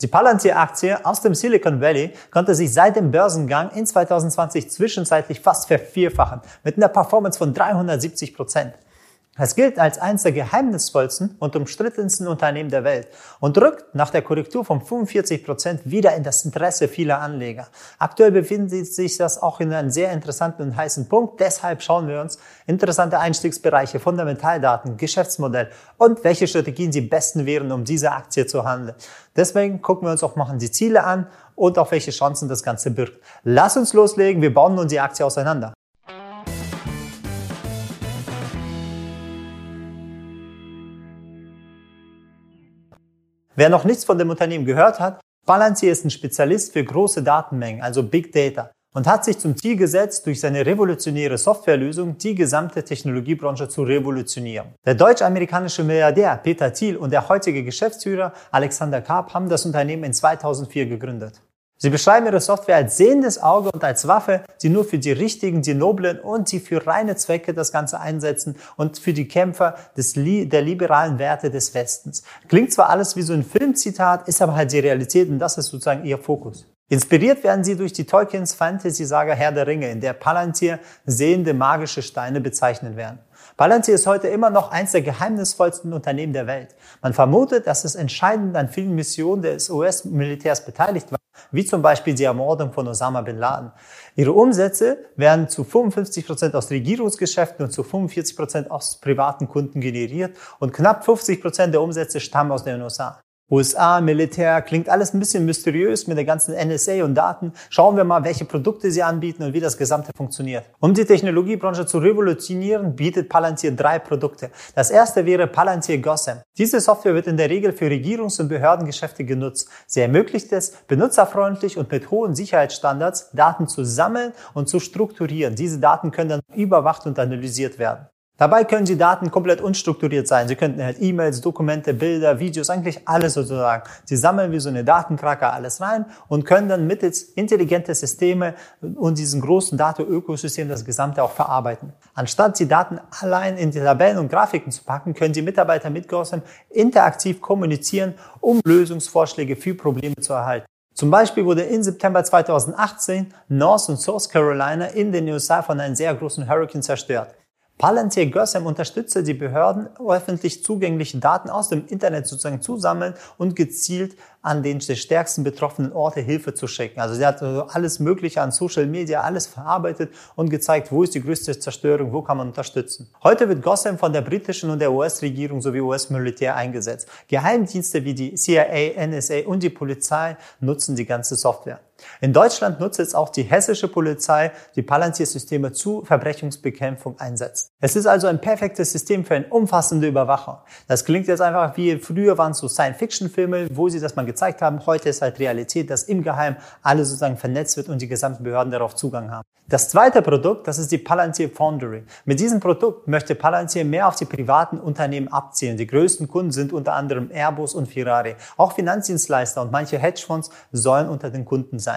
Die Palantir-Aktie aus dem Silicon Valley konnte sich seit dem Börsengang in 2020 zwischenzeitlich fast vervierfachen, mit einer Performance von 370 Prozent. Es gilt als eines der geheimnisvollsten und umstrittensten Unternehmen der Welt und rückt nach der Korrektur von 45 Prozent wieder in das Interesse vieler Anleger. Aktuell befindet sich das auch in einem sehr interessanten und heißen Punkt. Deshalb schauen wir uns interessante Einstiegsbereiche, Fundamentaldaten, Geschäftsmodell und welche Strategien sie besten wären, um diese Aktie zu handeln. Deswegen gucken wir uns auch mal die Ziele an und auch welche Chancen das Ganze birgt. Lass uns loslegen. Wir bauen nun die Aktie auseinander. Wer noch nichts von dem Unternehmen gehört hat, Palantir ist ein Spezialist für große Datenmengen, also Big Data, und hat sich zum Ziel gesetzt, durch seine revolutionäre Softwarelösung die gesamte Technologiebranche zu revolutionieren. Der deutsch-amerikanische Milliardär Peter Thiel und der heutige Geschäftsführer Alexander Karp haben das Unternehmen in 2004 gegründet. Sie beschreiben ihre Software als sehendes Auge und als Waffe, die nur für die richtigen, die noblen und die für reine Zwecke das Ganze einsetzen und für die Kämpfer des, der liberalen Werte des Westens. Klingt zwar alles wie so ein Filmzitat, ist aber halt die Realität und das ist sozusagen ihr Fokus. Inspiriert werden sie durch die Tolkiens Fantasy-Saga Herr der Ringe, in der Palantir sehende magische Steine bezeichnet werden. Palantir ist heute immer noch eines der geheimnisvollsten Unternehmen der Welt. Man vermutet, dass es entscheidend an vielen Missionen des US-Militärs beteiligt war, wie zum Beispiel die Ermordung von Osama bin Laden. Ihre Umsätze werden zu 55 Prozent aus Regierungsgeschäften und zu 45 Prozent aus privaten Kunden generiert und knapp 50 Prozent der Umsätze stammen aus den USA. USA, Militär, klingt alles ein bisschen mysteriös mit der ganzen NSA und Daten. Schauen wir mal, welche Produkte sie anbieten und wie das Gesamte funktioniert. Um die Technologiebranche zu revolutionieren, bietet Palantir drei Produkte. Das erste wäre Palantir Gossam. Diese Software wird in der Regel für Regierungs- und Behördengeschäfte genutzt. Sie ermöglicht es, benutzerfreundlich und mit hohen Sicherheitsstandards Daten zu sammeln und zu strukturieren. Diese Daten können dann überwacht und analysiert werden. Dabei können die Daten komplett unstrukturiert sein. Sie könnten halt E-Mails, Dokumente, Bilder, Videos, eigentlich alles sozusagen. Sie sammeln wie so eine Datenkrake alles rein und können dann mittels intelligenter Systeme und diesem großen Datenökosystem das Gesamte auch verarbeiten. Anstatt die Daten allein in die Tabellen und Grafiken zu packen, können die Mitarbeiter mit Gotham interaktiv kommunizieren, um Lösungsvorschläge für Probleme zu erhalten. Zum Beispiel wurde im September 2018 North und South Carolina in den USA von einem sehr großen Hurricane zerstört. Palantir Gotham unterstütze die Behörden, öffentlich zugängliche Daten aus dem Internet sozusagen zu sammeln und gezielt an den stärksten betroffenen Orte Hilfe zu schicken. Also sie hat alles Mögliche an Social Media, alles verarbeitet und gezeigt, wo ist die größte Zerstörung, wo kann man unterstützen. Heute wird Gotham von der britischen und der US-Regierung sowie US-Militär eingesetzt. Geheimdienste wie die CIA, NSA und die Polizei nutzen die ganze Software. In Deutschland nutzt jetzt auch die hessische Polizei die Palantir-Systeme zu Verbrechungsbekämpfung einsetzt. Es ist also ein perfektes System für eine umfassende Überwachung. Das klingt jetzt einfach wie früher waren es so Science-Fiction-Filme, wo sie das mal gezeigt haben. Heute ist halt Realität, dass im Geheim alles sozusagen vernetzt wird und die gesamten Behörden darauf Zugang haben. Das zweite Produkt, das ist die Palantir Foundry. Mit diesem Produkt möchte Palantir mehr auf die privaten Unternehmen abzielen. Die größten Kunden sind unter anderem Airbus und Ferrari. Auch Finanzdienstleister und manche Hedgefonds sollen unter den Kunden sein.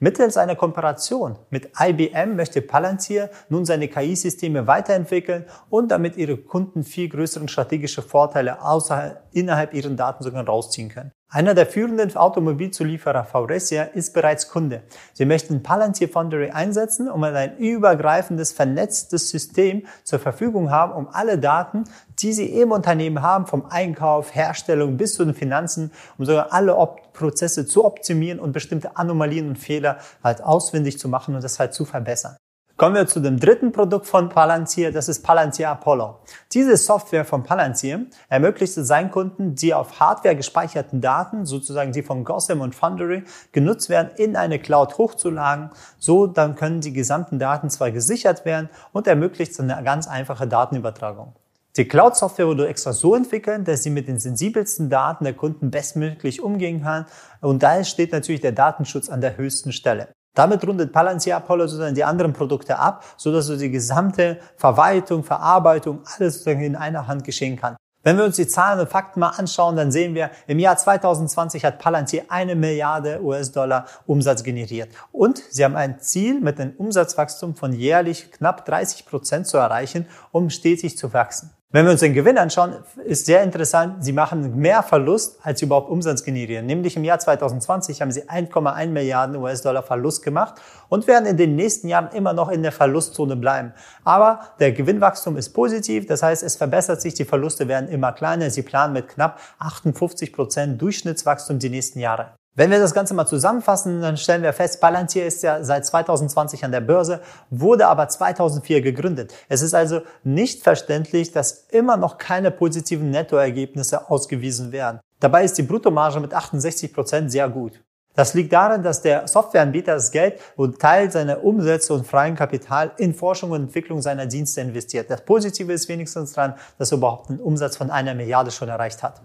Mittels einer Kooperation mit IBM möchte Palantir nun seine KI-Systeme weiterentwickeln und damit ihre Kunden viel größeren strategische Vorteile außerhalb, innerhalb ihren Daten sogar rausziehen können. Einer der führenden Automobilzulieferer Faurecia ist bereits Kunde. Sie möchten Palantir Foundry einsetzen, um ein übergreifendes, vernetztes System zur Verfügung haben, um alle Daten, die sie im Unternehmen haben, vom Einkauf, Herstellung bis zu den Finanzen, um sogar alle Op Prozesse zu optimieren und bestimmte Anomalien und Fehler halt auswendig zu machen und das halt zu verbessern. Kommen wir zu dem dritten Produkt von Palantir, das ist Palantir Apollo. Diese Software von Palantir ermöglicht es seinen Kunden, die auf Hardware gespeicherten Daten, sozusagen die von Gotham und Foundry, genutzt werden, in eine Cloud hochzuladen. So dann können die gesamten Daten zwar gesichert werden und ermöglicht eine ganz einfache Datenübertragung. Die Cloud-Software wurde extra so entwickelt, dass sie mit den sensibelsten Daten der Kunden bestmöglich umgehen kann. Und da steht natürlich der Datenschutz an der höchsten Stelle. Damit rundet Palantir Apollo sozusagen die anderen Produkte ab, so dass so die gesamte Verwaltung, Verarbeitung, alles sozusagen in einer Hand geschehen kann. Wenn wir uns die Zahlen und Fakten mal anschauen, dann sehen wir, im Jahr 2020 hat Palantir eine Milliarde US-Dollar Umsatz generiert. Und sie haben ein Ziel mit einem Umsatzwachstum von jährlich knapp 30 Prozent zu erreichen, um stetig zu wachsen. Wenn wir uns den Gewinn anschauen, ist sehr interessant, sie machen mehr Verlust, als sie überhaupt Umsatz generieren. Nämlich im Jahr 2020 haben sie 1,1 Milliarden US-Dollar Verlust gemacht und werden in den nächsten Jahren immer noch in der Verlustzone bleiben. Aber der Gewinnwachstum ist positiv, das heißt, es verbessert sich, die Verluste werden immer kleiner. Sie planen mit knapp 58 Prozent Durchschnittswachstum die nächsten Jahre. Wenn wir das Ganze mal zusammenfassen, dann stellen wir fest, Palantir ist ja seit 2020 an der Börse, wurde aber 2004 gegründet. Es ist also nicht verständlich, dass immer noch keine positiven Nettoergebnisse ausgewiesen werden. Dabei ist die Bruttomarge mit 68 Prozent sehr gut. Das liegt daran, dass der Softwareanbieter das Geld und Teil seiner Umsätze und freien Kapital in Forschung und Entwicklung seiner Dienste investiert. Das Positive ist wenigstens daran, dass er überhaupt einen Umsatz von einer Milliarde schon erreicht hat.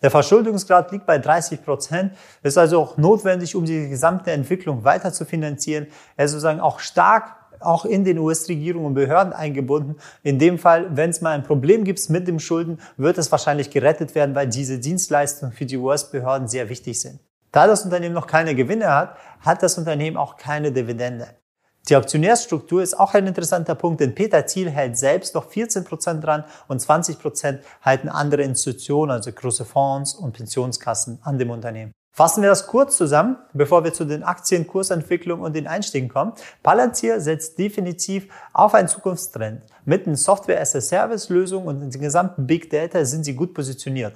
Der Verschuldungsgrad liegt bei 30 Prozent. Ist also auch notwendig, um die gesamte Entwicklung weiter zu finanzieren. Er ist sozusagen auch stark auch in den US-Regierungen und Behörden eingebunden. In dem Fall, wenn es mal ein Problem gibt mit dem Schulden, wird es wahrscheinlich gerettet werden, weil diese Dienstleistungen für die US-Behörden sehr wichtig sind. Da das Unternehmen noch keine Gewinne hat, hat das Unternehmen auch keine Dividende. Die Aktionärsstruktur ist auch ein interessanter Punkt, denn Peter Thiel hält selbst noch 14 Prozent dran und 20 Prozent halten andere Institutionen, also große Fonds und Pensionskassen an dem Unternehmen. Fassen wir das kurz zusammen, bevor wir zu den Aktienkursentwicklungen und den Einstiegen kommen. Palantir setzt definitiv auf einen Zukunftstrend. Mit den Software-as-a-Service-Lösungen und den gesamten Big Data sind sie gut positioniert.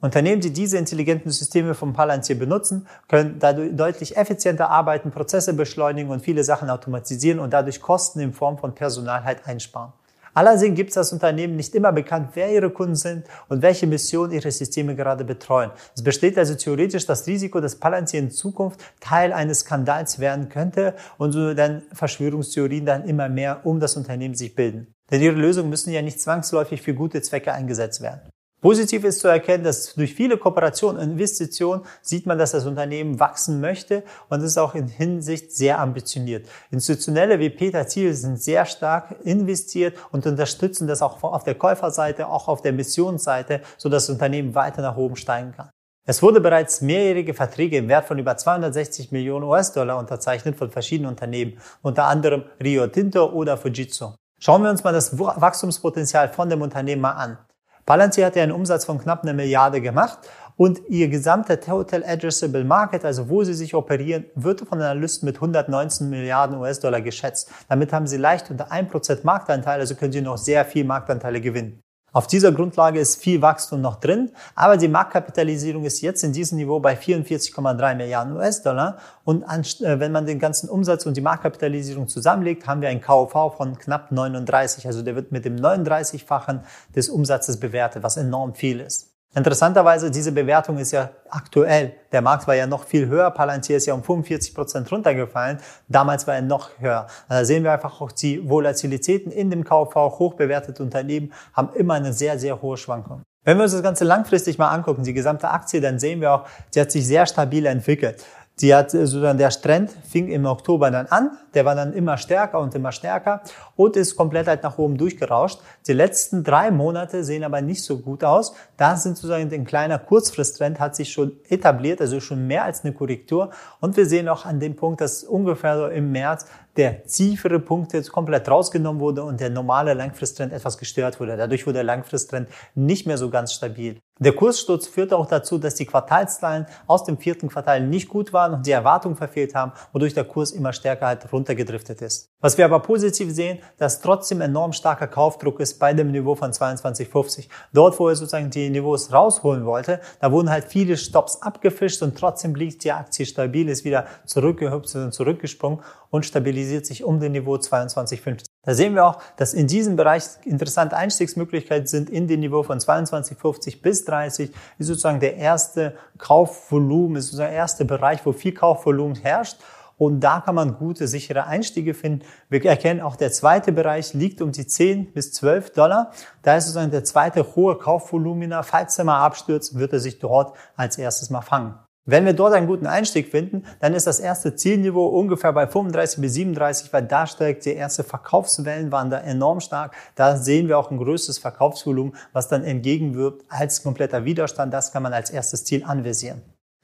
Unternehmen, die diese intelligenten Systeme vom Palantir benutzen, können dadurch deutlich effizienter arbeiten, Prozesse beschleunigen und viele Sachen automatisieren und dadurch Kosten in Form von Personal halt einsparen. Allerdings gibt es das Unternehmen nicht immer bekannt, wer ihre Kunden sind und welche Mission ihre Systeme gerade betreuen. Es besteht also theoretisch das Risiko, dass Palantir in Zukunft Teil eines Skandals werden könnte und so dann Verschwörungstheorien dann immer mehr um das Unternehmen sich bilden. Denn ihre Lösungen müssen ja nicht zwangsläufig für gute Zwecke eingesetzt werden. Positiv ist zu erkennen, dass durch viele Kooperationen und Investitionen sieht man, dass das Unternehmen wachsen möchte und ist auch in Hinsicht sehr ambitioniert. Institutionelle wie Peter Thiel sind sehr stark investiert und unterstützen das auch auf der Käuferseite, auch auf der Missionsseite, sodass das Unternehmen weiter nach oben steigen kann. Es wurde bereits mehrjährige Verträge im Wert von über 260 Millionen US-Dollar unterzeichnet von verschiedenen Unternehmen, unter anderem Rio Tinto oder Fujitsu. Schauen wir uns mal das Wachstumspotenzial von dem Unternehmen an. Palantir hat ja einen Umsatz von knapp einer Milliarde gemacht und ihr gesamter Total Addressable Market, also wo sie sich operieren, wird von Analysten mit 119 Milliarden US-Dollar geschätzt. Damit haben sie leicht unter 1% Marktanteil, also können sie noch sehr viel Marktanteile gewinnen. Auf dieser Grundlage ist viel Wachstum noch drin, aber die Marktkapitalisierung ist jetzt in diesem Niveau bei 44,3 Milliarden US-Dollar. Und äh, wenn man den ganzen Umsatz und die Marktkapitalisierung zusammenlegt, haben wir ein KV von knapp 39. Also der wird mit dem 39-fachen des Umsatzes bewertet, was enorm viel ist. Interessanterweise, diese Bewertung ist ja aktuell. Der Markt war ja noch viel höher. Palantir ist ja um 45 Prozent runtergefallen. Damals war er noch höher. Da sehen wir einfach auch die Volatilitäten in dem KV. Hochbewertete Unternehmen haben immer eine sehr, sehr hohe Schwankung. Wenn wir uns das Ganze langfristig mal angucken, die gesamte Aktie, dann sehen wir auch, die hat sich sehr stabil entwickelt. Die hat sozusagen der Trend fing im Oktober dann an, der war dann immer stärker und immer stärker und ist komplett halt nach oben durchgerauscht. Die letzten drei Monate sehen aber nicht so gut aus. Da sind sozusagen ein kleiner Kurzfristtrend hat sich schon etabliert, also schon mehr als eine Korrektur. Und wir sehen auch an dem Punkt, dass ungefähr so im März der tiefere Punkt jetzt komplett rausgenommen wurde und der normale Langfristtrend etwas gestört wurde. Dadurch wurde der Langfristtrend nicht mehr so ganz stabil. Der Kurssturz führte auch dazu, dass die Quartalszahlen aus dem vierten Quartal nicht gut waren und die Erwartungen verfehlt haben, wodurch der Kurs immer stärker halt runtergedriftet ist. Was wir aber positiv sehen, dass trotzdem enorm starker Kaufdruck ist bei dem Niveau von 22,50. Dort, wo er sozusagen die Niveaus rausholen wollte, da wurden halt viele Stops abgefischt und trotzdem liegt die Aktie stabil, ist wieder zurückgehüpft und zurückgesprungen und stabilisiert sich um den Niveau 22,50. Da sehen wir auch, dass in diesem Bereich interessante Einstiegsmöglichkeiten sind in den Niveau von 22,50 bis 30, ist sozusagen der erste Kaufvolumen, ist sozusagen der erste Bereich, wo viel Kaufvolumen herrscht. Und da kann man gute, sichere Einstiege finden. Wir erkennen auch, der zweite Bereich liegt um die 10 bis 12 Dollar. Da ist sozusagen der zweite hohe Kaufvolumina. Falls er mal abstürzt, wird er sich dort als erstes mal fangen. Wenn wir dort einen guten Einstieg finden, dann ist das erste Zielniveau ungefähr bei 35 bis 37, weil da steigt die erste Verkaufswellen waren da enorm stark. Da sehen wir auch ein größeres Verkaufsvolumen, was dann entgegenwirkt als kompletter Widerstand. Das kann man als erstes Ziel anvisieren.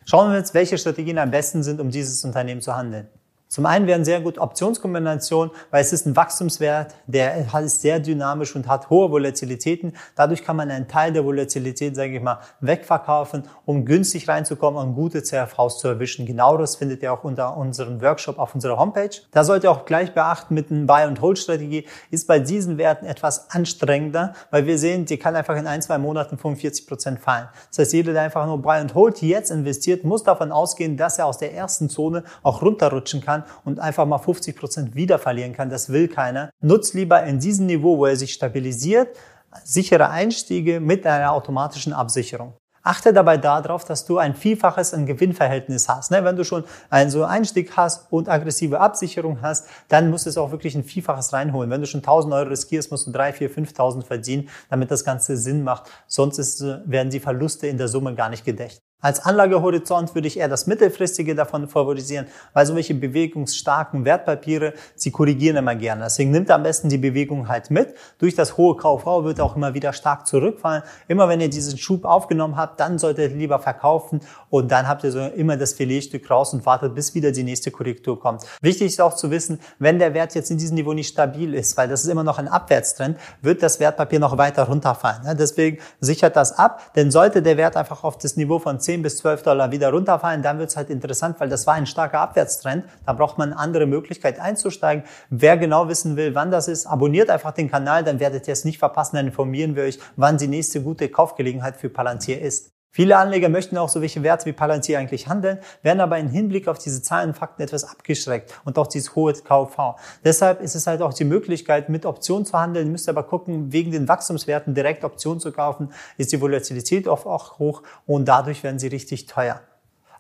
Schauen wir uns, welche Strategien am besten sind, um dieses Unternehmen zu handeln. Zum einen wären sehr gut Optionskombinationen, weil es ist ein Wachstumswert, der ist sehr dynamisch und hat hohe Volatilitäten. Dadurch kann man einen Teil der Volatilität, sage ich mal, wegverkaufen, um günstig reinzukommen und gute CRVs zu erwischen. Genau das findet ihr auch unter unserem Workshop auf unserer Homepage. Da sollt ihr auch gleich beachten, mit einer Buy-and-Hold-Strategie ist bei diesen Werten etwas anstrengender, weil wir sehen, die kann einfach in ein, zwei Monaten 45 Prozent fallen. Das heißt, jeder, der einfach nur Buy-and-Hold jetzt investiert, muss davon ausgehen, dass er aus der ersten Zone auch runterrutschen kann kann und einfach mal 50 Prozent wieder verlieren kann. Das will keiner. Nutzt lieber in diesem Niveau, wo er sich stabilisiert, sichere Einstiege mit einer automatischen Absicherung. Achte dabei darauf, dass du ein Vielfaches an Gewinnverhältnis hast. Ne, wenn du schon einen so Einstieg hast und aggressive Absicherung hast, dann musst du es auch wirklich ein Vielfaches reinholen. Wenn du schon 1000 Euro riskierst, musst du 3, 4, 5000 verdienen, damit das Ganze Sinn macht. Sonst ist, werden die Verluste in der Summe gar nicht gedeckt. Als Anlagehorizont würde ich eher das mittelfristige davon favorisieren, weil so welche bewegungsstarken Wertpapiere, sie korrigieren immer gerne. Deswegen nimmt am besten die Bewegung halt mit. Durch das hohe KV wird auch immer wieder stark zurückfallen. Immer wenn ihr diesen Schub aufgenommen habt, dann solltet ihr lieber verkaufen und dann habt ihr so immer das Filetstück raus und wartet, bis wieder die nächste Korrektur kommt. Wichtig ist auch zu wissen, wenn der Wert jetzt in diesem Niveau nicht stabil ist, weil das ist immer noch ein Abwärtstrend, wird das Wertpapier noch weiter runterfallen. Deswegen sichert das ab, denn sollte der Wert einfach auf das Niveau von 10 bis 12 Dollar wieder runterfallen, dann wird es halt interessant, weil das war ein starker Abwärtstrend. Da braucht man andere Möglichkeit einzusteigen. Wer genau wissen will, wann das ist, abonniert einfach den Kanal, dann werdet ihr es nicht verpassen. Dann informieren wir euch, wann die nächste gute Kaufgelegenheit für Palantir ist. Viele Anleger möchten auch so welche Werte wie Palantir eigentlich handeln, werden aber im Hinblick auf diese Zahlen und Fakten etwas abgeschreckt und auch dieses hohe KV. Deshalb ist es halt auch die Möglichkeit, mit Optionen zu handeln. Ihr müsst aber gucken, wegen den Wachstumswerten direkt Optionen zu kaufen, ist die Volatilität oft auch hoch und dadurch werden sie richtig teuer.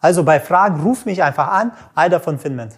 Also bei Fragen ruf mich einfach an, Alter von Finment.